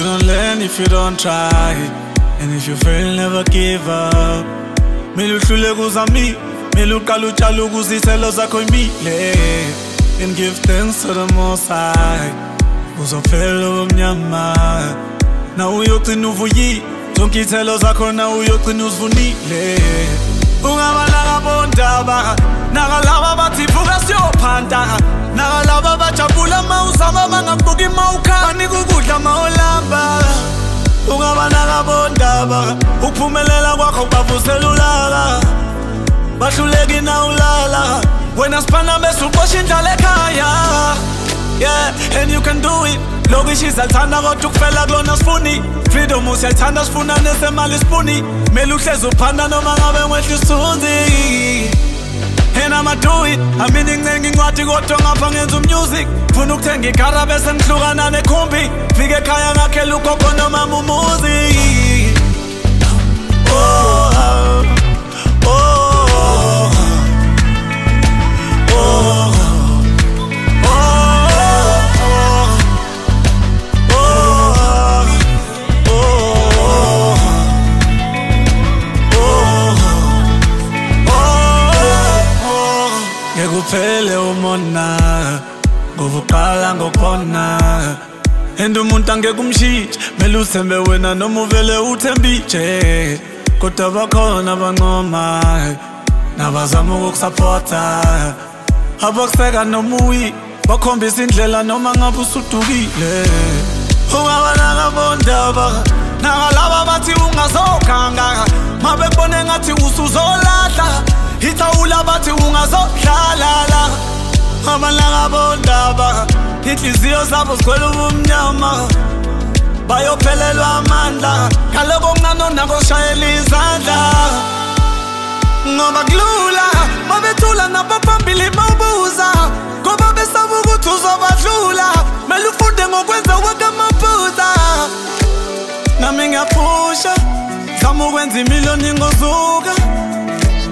You don't learn if you don't try And if you fail, never give up Me Miluhlule kuzami Miluqala utshala ukuzithelo zakho imile And give thanks to the most high Uzophela obumnyama Na uyogcina uvuyile Zonke ithelo zakho na uyogcina uzivunile Ungabalanga bontaba Nakalaba bathi vuka siyopha baba uphumelela kwakho bavusela ulala bahluleki na ulala wena siphana bese uqosha indlala ekhaya yeah and you can do it loku ishizalithanda kodwa ukufela kulona sifuni freedom usiyalithanda sifuna nesemali sifuni mele uhlezi uphanda noma ngabe ngwehla isithunzi And I'ma do it I mean ngincenga incwadi kodwa ngapha ngenza umusic Funa ukuthenga igara bese ngihlukana nekhumbi Fike ekhaya ngakhela ugogo noma umuzi uphele umona ngoba uqala ngokona and umuntu angeke umshintshe mele uthembe wena noma uvele uthembije kodwa bakhona abancoma nabazama ukukusapota abakuseka noma uwi bakhombisa indlela noma ngabe usudukile ungabanakabondaba nakalaba bathi ungazokhanga mabebone ngathi usuzola bazodlalala amalanga bondaba inhliziyo zabo zigcwele ubumnyama bayophelelwa amandla kaloko mncane nakoshayela izandla ngoba kulula babethula nabaphambili bawubuza ngoba besaba ukuthi uzobadlula mele ufunde ngokwenza kwakho amaphuza nami ngiyaphusha zama ukwenza imiliyoni ngozuka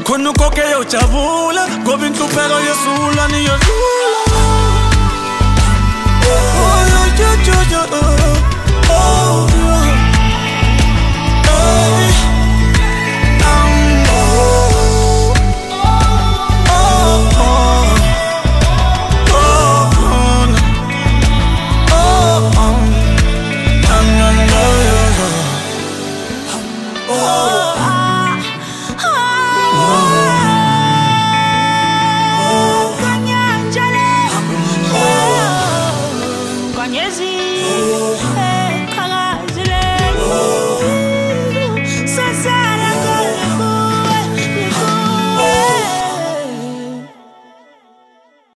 Con un coque yo chabula Go bin tu pego yo sula ni yo sula